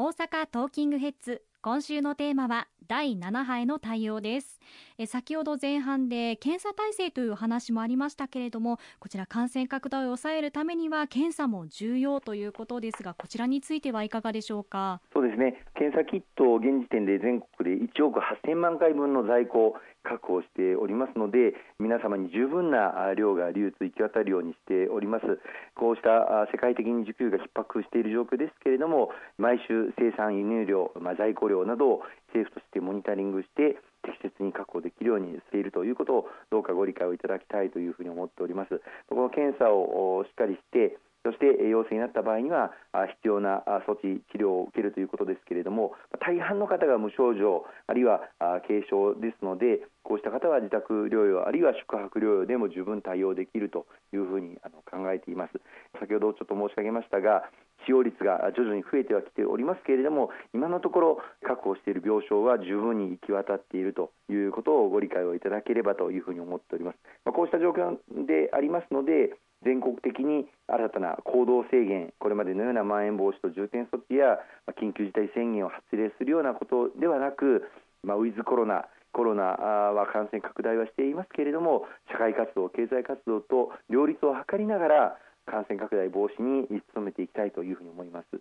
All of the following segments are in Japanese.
大阪トーキングヘッズ今週のテーマは第7波への対応です。え先ほど前半で検査体制という話もありましたけれどもこちら感染拡大を抑えるためには検査も重要ということですがこちらについてはいかがでしょうか？ですね検査キット現時点で全国で1億8000万回分の在庫を確保しておりますので皆様に十分な量が流通行き渡るようにしております。こうした世界的に需給が逼迫している状況ですけれども毎週生産輸入量、まあ、在庫量などを政府としてモニタリングして適切に確保できるようにしているということをどうかご理解をいただきたいというふうに思っております。この検査をしっかりしてそして陽性になった場合には必要な措置、治療を受けるということですけれども大半の方が無症状あるいは軽症ですのでこうした方は自宅療養あるいは宿泊療養でも十分対応できるというふうに考えています。先ほどちょっと申し上げましたが使用率が徐々に増えてはきておりますけれども今のところ確保している病床は十分に行き渡っているということをご理解をいただければというふうに思っております、こうした状況でありますので全国的に新たな行動制限、これまでのようなまん延防止等重点措置や緊急事態宣言を発令するようなことではなく、まあ、ウィズコロナ、コロナは感染拡大はしていますけれども、社会活動、経済活動と両立を図りながら、感染拡大防止に努めていきたいというふうに思います。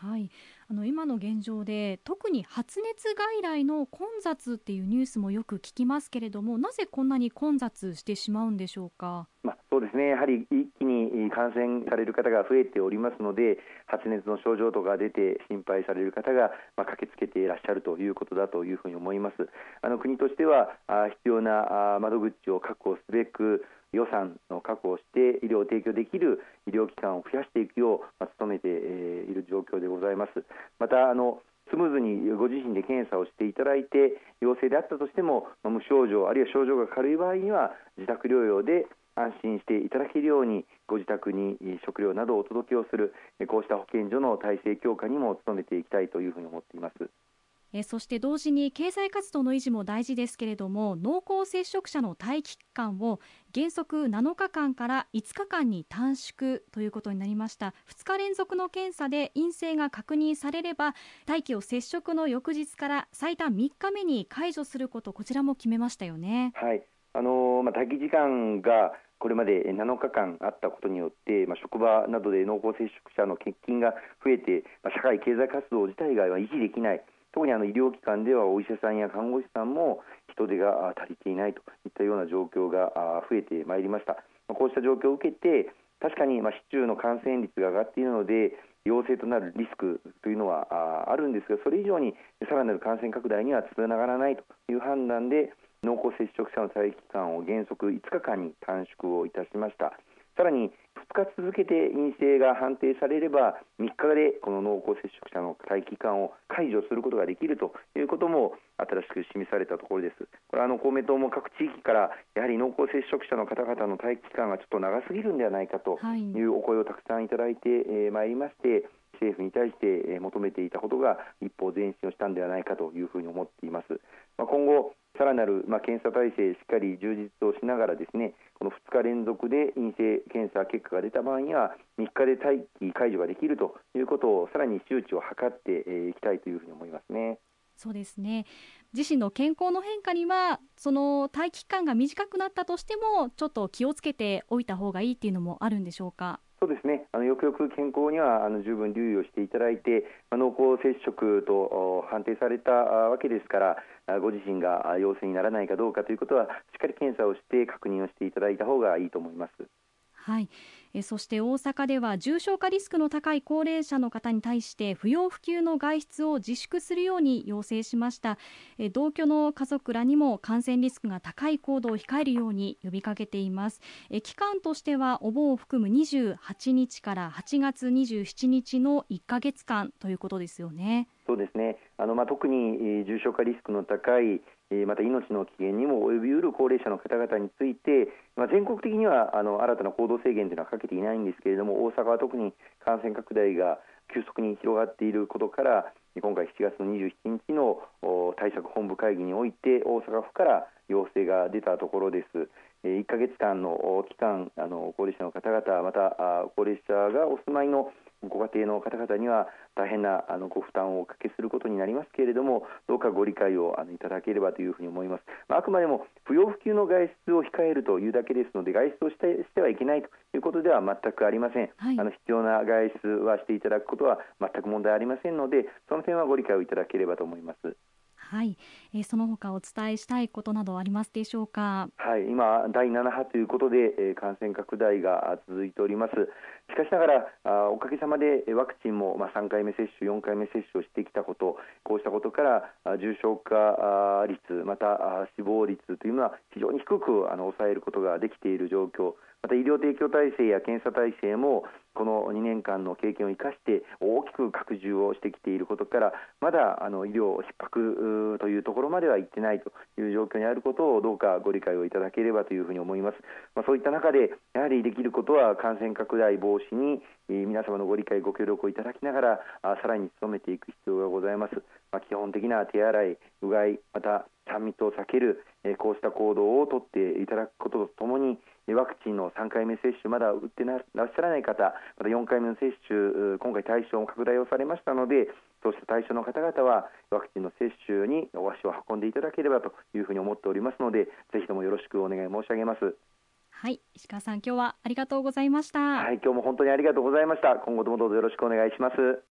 はい、あの今の現状で特に発熱外来の混雑っていうニュースもよく聞きますけれどもなぜこんなに混雑してしまうんでしょうか？そうですねやはり一気に感染される方が増えておりますので発熱の症状とか出て心配される方が、まあ、駆けつけていらっしゃるということだというふうに思います。あの国としてはあ必要な窓口を確保すべく予算を確保をして医療を提供できる医療機関を増やしていくよう努めている状況でございます。またあのスムーズにご自身で検査をしていただいて陽性であったとしても無症状あるいは症状が軽い場合には自宅療養で安心していただけるようにご自宅に食料などをお届けをするこうした保健所の体制強化にも努めていきたいというふうに思っています。えそして同時に経済活動の維持も大事ですけれども濃厚接触者の待機期間を原則7日間から5日間に短縮ということになりました2日連続の検査で陰性が確認されれば待機を接触の翌日から最短3日目に解除することこちらも決めましたよね。はいあのまあ、待機時間がこれまで7日間あったことによって、まあ、職場などで濃厚接触者の欠勤が増えて、まあ、社会経済活動自体が維持できない特にあの医療機関ではお医者さんや看護師さんも人手が足りていないといったような状況が増えてまいりました。こうした状況を受けて確かにまあ市中の感染率が上がっているので陽性となるリスクというのはあるんですがそれ以上にさらなる感染拡大にはつながらないという判断で濃厚接触者の待機期間を原則5日間に短縮をいたしました。さらに2日続けて陰性が判定されれば3日でこの濃厚接触者の待機期間を解除することができるということも新しく示されたところです。これはあの公明党も各地域からやはり濃厚接触者の方々の待機期間がちょっと長すぎるんではないかというお声をたくさんいただいてまいりまして、政府に対して求めていたことが一歩前進をしたんではないかというふうに思っています。まあ、今後さらなる、まあ、検査体制しっかり充実をしながらですねこの2日連続で陰性検査結果が出た場合には3日で待機解除ができるということをさらに周知を図っていきたいというふうに思いますね。そうですね自身の健康の変化にはその待機期間が短くなったとしてもちょっと気をつけておいた方がいいっていうのもあるんでしょうか？そうですねあのよくよく健康にはあの十分留意をしていただいて、ま、濃厚接触と判定されたわけですからご自身が陽性にならないかどうかということはしっかり検査をして確認をしていただいた方がいいと思います。はい。えそして大阪では重症化リスクの高い高齢者の方に対して不要不急の外出を自粛するように要請しました。え同居の家族らにも感染リスクが高い行動を控えるように呼びかけています。え期間としてはお盆を含む28日から8月27日の1ヶ月間ということですよね。そうですね。あの、まあ、特に重症化リスクの高いまた命の危険にも及びうる高齢者の方々について、まあ、全国的にはあの新たな行動制限というのはかけていないんですけれども大阪は特に感染拡大が急速に広がっていることから今回7月の27日の対策本部会議において大阪府から要請が出たところです。1か月間の期間あの高齢者の方々また高齢者がお住まいのご家庭の方々には大変なあのご負担をおかけすることになりますけれどもどうかご理解をあのいただければというふうに思います、まあ、あくまでも不要不急の外出を控えるというだけですので外出をしてしてはいけないということでは全くありません、はい、あの必要な外出はしていただくことは全く問題ありませんのでその点はご理解をいただければと思いますはい、えー、その他お伝えしたいことなどありますでしょうか？はい、今第7波ということで、えー、感染拡大が続いております。しかしながらあおかげさまでワクチンもまあ3回目接種、4回目接種をしてきたこと、こうしたことから重症化率また死亡率というのは非常に低くあの抑えることができている状況。また医療提供体制や検査体制もこの2年間の経験を生かして大きく拡充をしてきていることからまだあの医療逼迫というところまではいってないという状況にあることをどうかご理解をいただければというふうに思います、まあ、そういった中でやはりできることは感染拡大防止に皆様のご理解ご協力をいただきながらさらに努めていく必要がございます、まあ、基本的な手洗いうがいまた3密を避けるこうした行動をとっていただくこととともにワクチンの3回目接種まだ打ってらっしゃらない方また4回目の接種今回対象も拡大をされましたのでそうした対象の方々はワクチンの接種にお足を運んでいただければというふうに思っておりますのでぜひともよろしくお願い申し上げます。はい石川さん今日はありがとうございました。はい今日も本当にありがとうございました。今後ともどうぞよろしくお願いします